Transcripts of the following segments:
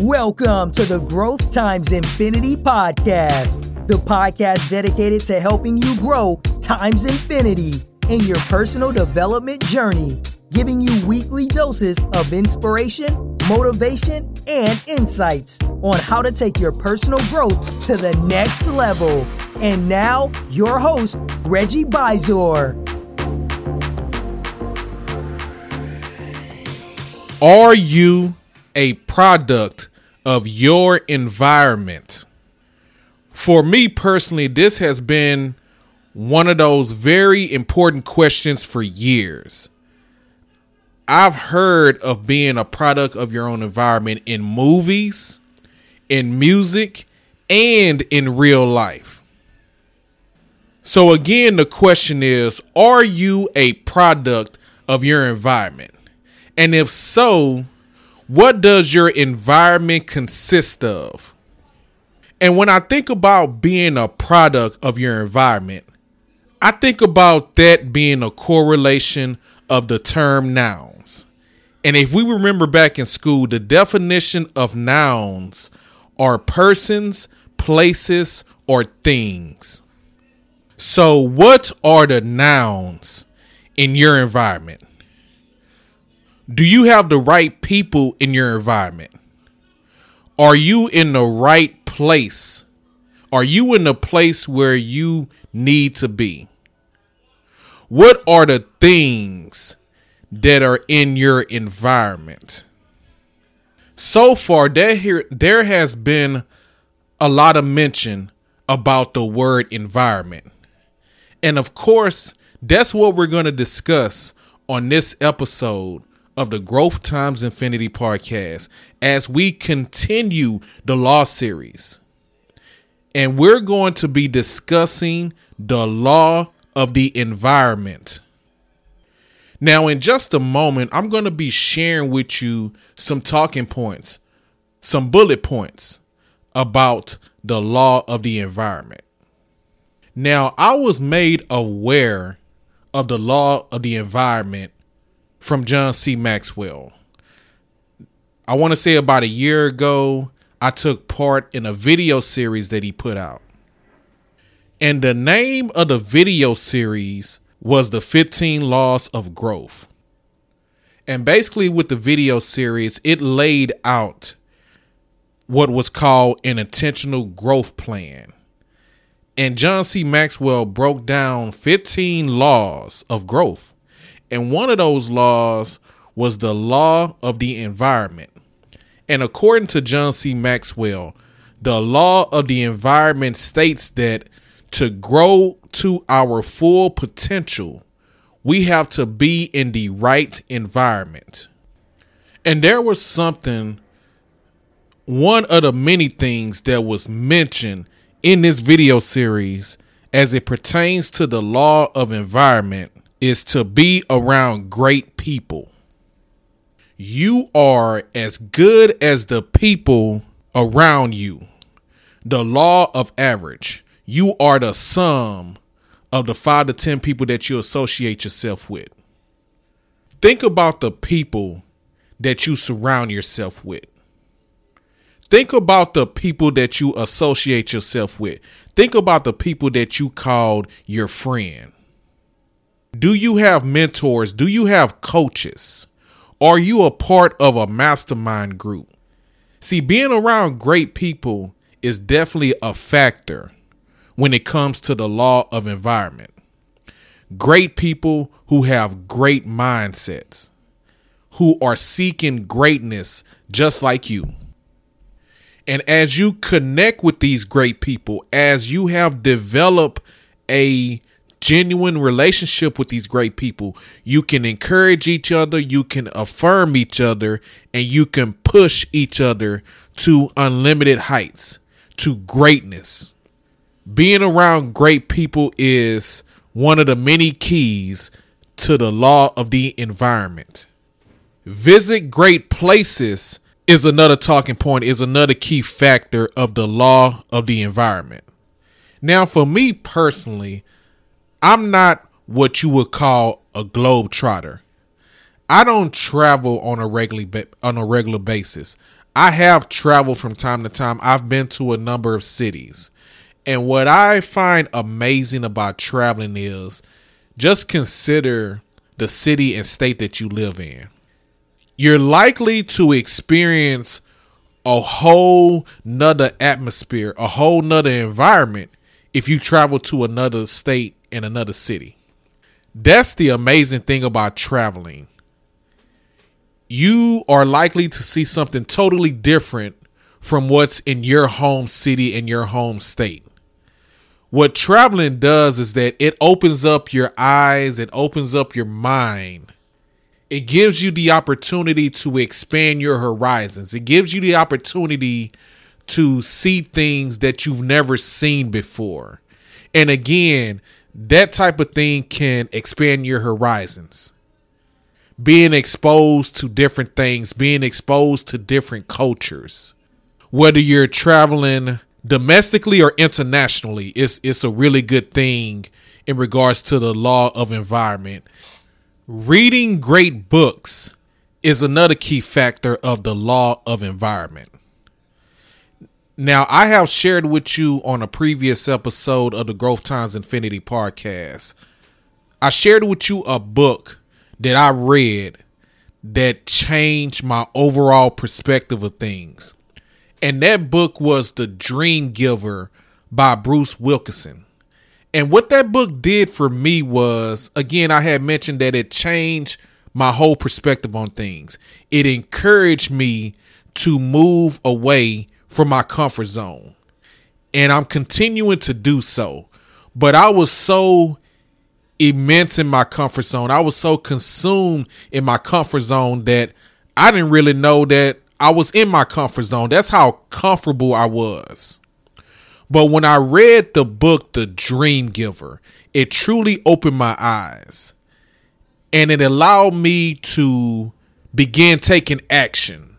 Welcome to the Growth Times Infinity podcast, the podcast dedicated to helping you grow times infinity in your personal development journey, giving you weekly doses of inspiration, motivation, and insights on how to take your personal growth to the next level. And now, your host, Reggie Bizor. Are you a product of your environment? For me personally, this has been one of those very important questions for years. I've heard of being a product of your own environment in movies, in music, and in real life. So, again, the question is Are you a product of your environment? And if so, what does your environment consist of? And when I think about being a product of your environment, I think about that being a correlation of the term nouns. And if we remember back in school, the definition of nouns are persons, places, or things. So, what are the nouns in your environment? Do you have the right people in your environment? Are you in the right place? Are you in the place where you need to be? What are the things that are in your environment? So far, there here there has been a lot of mention about the word environment. And of course, that's what we're going to discuss on this episode of the Growth Times Infinity podcast as we continue the law series. And we're going to be discussing the law of the environment. Now, in just a moment, I'm going to be sharing with you some talking points, some bullet points about the law of the environment. Now, I was made aware of the law of the environment from John C. Maxwell. I want to say about a year ago, I took part in a video series that he put out. And the name of the video series was The 15 Laws of Growth. And basically, with the video series, it laid out what was called an intentional growth plan. And John C. Maxwell broke down 15 laws of growth and one of those laws was the law of the environment. And according to John C. Maxwell, the law of the environment states that to grow to our full potential, we have to be in the right environment. And there was something, one of the many things that was mentioned in this video series as it pertains to the law of environment is to be around great people. You are as good as the people around you. The law of average. You are the sum of the five to 10 people that you associate yourself with. Think about the people that you surround yourself with. Think about the people that you associate yourself with. Think about the people that you called your friend. Do you have mentors? Do you have coaches? Are you a part of a mastermind group? See, being around great people is definitely a factor when it comes to the law of environment. Great people who have great mindsets, who are seeking greatness just like you. And as you connect with these great people, as you have developed a genuine relationship with these great people. You can encourage each other, you can affirm each other, and you can push each other to unlimited heights, to greatness. Being around great people is one of the many keys to the law of the environment. Visit great places is another talking point, is another key factor of the law of the environment. Now, for me personally, I'm not what you would call a globe trotter. I don't travel on a regular on a regular basis. I have traveled from time to time. I've been to a number of cities. And what I find amazing about traveling is just consider the city and state that you live in. You're likely to experience a whole nother atmosphere, a whole nother environment if you travel to another state and another city. That's the amazing thing about traveling. You are likely to see something totally different from what's in your home city and your home state. What traveling does is that it opens up your eyes, it opens up your mind. It gives you the opportunity to expand your horizons. It gives you the opportunity to see things that you've never seen before. And again, that type of thing can expand your horizons. Being exposed to different things, being exposed to different cultures. Whether you're traveling domestically or internationally, it's it's a really good thing in regards to the law of environment. Reading great books is another key factor of the law of environment. Now, I have shared with you on a previous episode of the Growth Times Infinity podcast. I shared with you a book that I read that changed my overall perspective of things. And that book was The Dream Giver by Bruce Wilkinson. And what that book did for me was, again, I had mentioned that it changed my whole perspective on things. It encouraged me to move away from my comfort zone. And I'm continuing to do so. But I was so immense in my comfort zone. I was so consumed in my comfort zone that I didn't really know that I was in my comfort zone. That's how comfortable I was. But when I read the book, The Dream Giver, it truly opened my eyes and it allowed me to begin taking action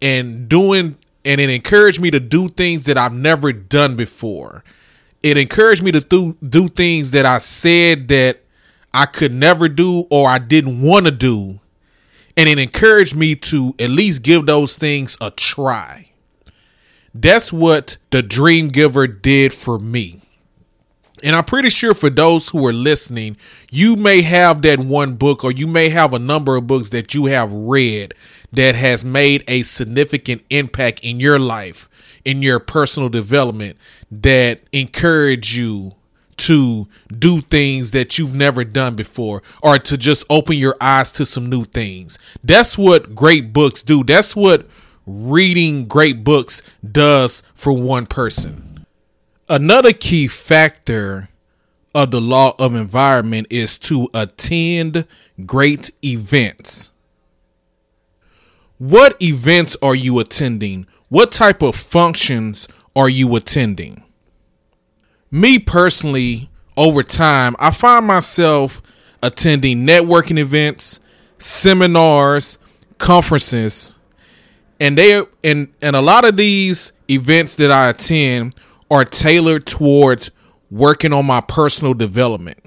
and doing, and it encouraged me to do things that I've never done before. It encouraged me to do, do things that I said that I could never do or I didn't want to do and it encouraged me to at least give those things a try. That's what the Dream Giver did for me. And I'm pretty sure for those who are listening, you may have that one book or you may have a number of books that you have read that has made a significant impact in your life, in your personal development that encourage you to do things that you've never done before or to just open your eyes to some new things. That's what great books do. That's what reading great books does for one person. Another key factor of the law of environment is to attend great events. What events are you attending? What type of functions are you attending? me personally, over time, I find myself attending networking events, seminars, conferences, and they and and a lot of these events that I attend are tailored towards working on my personal development.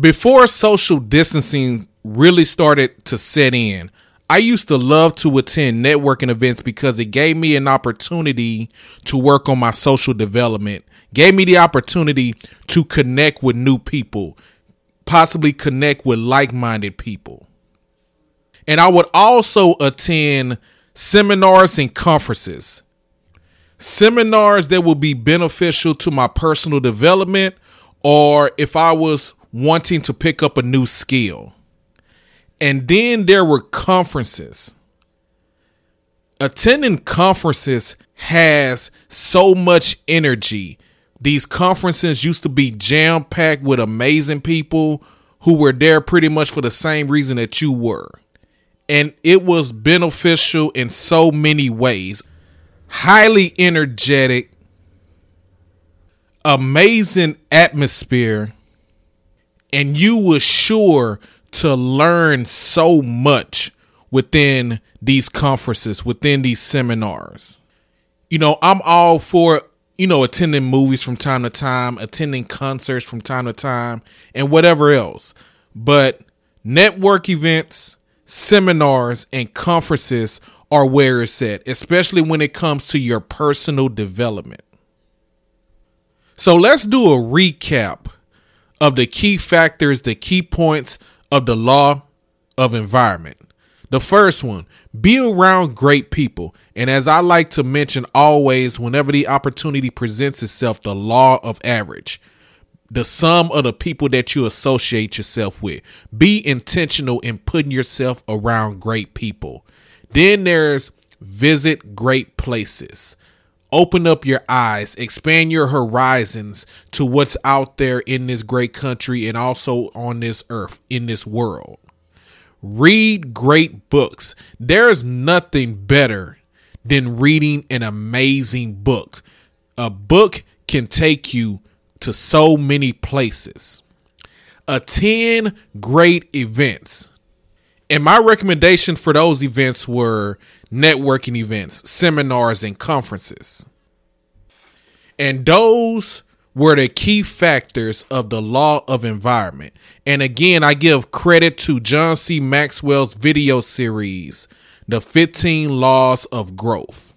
Before social distancing really started to set in, I used to love to attend networking events because it gave me an opportunity to work on my social development gave me the opportunity to connect with new people, possibly connect with like minded people. And I would also attend seminars and conferences. Seminars that would be beneficial to my personal development, or if I was wanting to pick up a new skill. And then there were conferences. Attending conferences has so much energy these conferences used to be jam packed with amazing people who were there pretty much for the same reason that you were. And it was beneficial in so many ways. Highly energetic, amazing atmosphere, and you were sure to learn so much within these conferences, within these seminars. You know, I'm all for you know, attending movies from time to time, attending concerts from time to time, and whatever else. But network events, seminars, and conferences are where it's at, especially when it comes to your personal development. So let's do a recap of the key factors, the key points of the law of environment. The first one, be around great people. And as I like to mention always, whenever the opportunity presents itself, the law of average, the sum of the people that you associate yourself with. Be intentional in putting yourself around great people. Then there's visit great places. Open up your eyes, expand your horizons to what's out there in this great country and also on this earth, in this world. Read great books. There's nothing better than reading an amazing book. A book can take you to so many places. Attend great events. And my recommendation for those events were networking events, seminars, and conferences. And those were the key factors of the law of environment. And again, I give credit to John C. Maxwell's video series, The 15 Laws of Growth.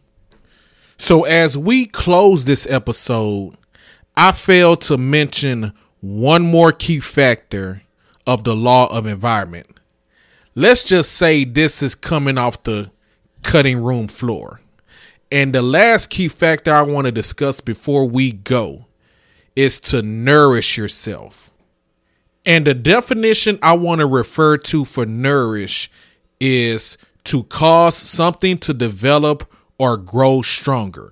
So, as we close this episode, I failed to mention one more key factor of the law of environment. Let's just say this is coming off the cutting room floor. And the last key factor I want to discuss before we go is to nourish yourself. And the definition I want to refer to for nourish is to cause something to develop or grow stronger.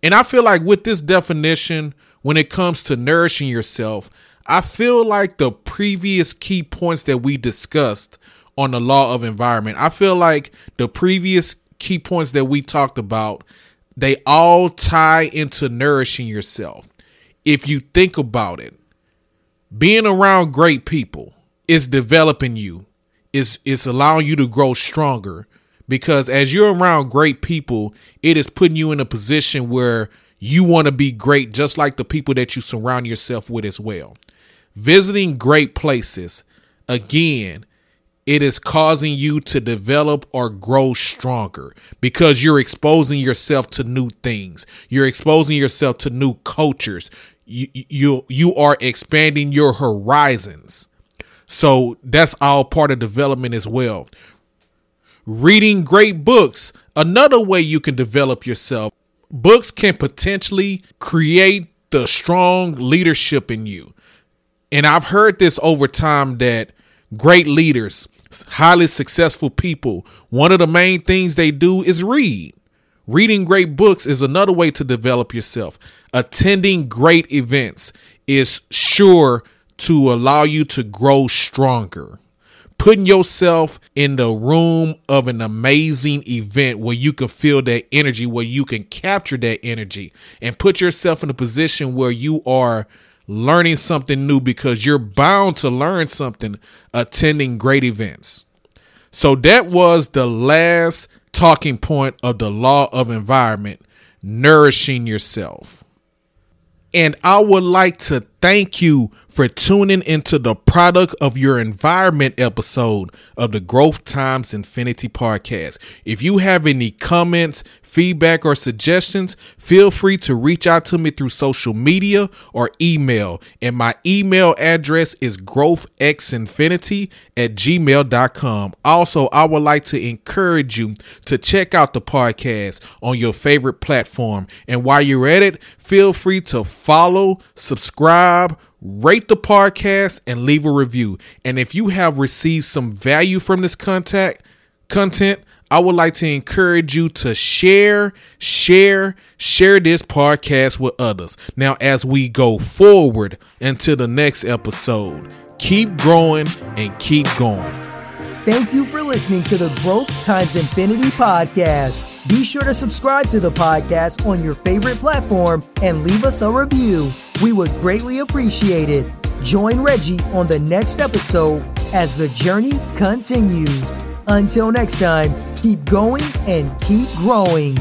And I feel like with this definition, when it comes to nourishing yourself, I feel like the previous key points that we discussed on the law of environment, I feel like the previous key points that we talked about, they all tie into nourishing yourself. If you think about it, being around great people is developing you, is is allowing you to grow stronger because as you're around great people, it is putting you in a position where you want to be great just like the people that you surround yourself with as well. Visiting great places, again, it is causing you to develop or grow stronger because you're exposing yourself to new things. You're exposing yourself to new cultures. You you you are expanding your horizons. So that's all part of development as well. Reading great books, another way you can develop yourself books can potentially create the strong leadership in you. And I've heard this over time that great leaders, highly successful people, one of the main things they do is read. Reading great books is another way to develop yourself. Attending great events is sure to allow you to grow stronger putting yourself in the room of an amazing event where you can feel that energy, where you can capture that energy and put yourself in a position where you are learning something new because you're bound to learn something attending great events. So that was the last talking point of the law of environment, nourishing yourself. And I would like to thank you for tuning into the product of your environment episode of the Growth Times Infinity podcast. If you have any comments, feedback, or suggestions, feel free to reach out to me through social media or email. And my email address is growthxinfinity at gmail.com. Also, I would like to encourage you to check out the podcast on your favorite platform. And while you're at it, feel free to follow, subscribe, rate the podcast, and leave a review. And if you have received some value from this contact content, I would like to encourage you to share, share, share this podcast with others. Now, as we go forward into the next episode, keep growing and keep going. Thank you for listening to the Growth Times Infinity podcast. Be sure to subscribe to the podcast on your favorite platform and leave us a review. We would greatly appreciate it. Join Reggie on the next episode as the journey continues. Until next time, keep going and keep growing.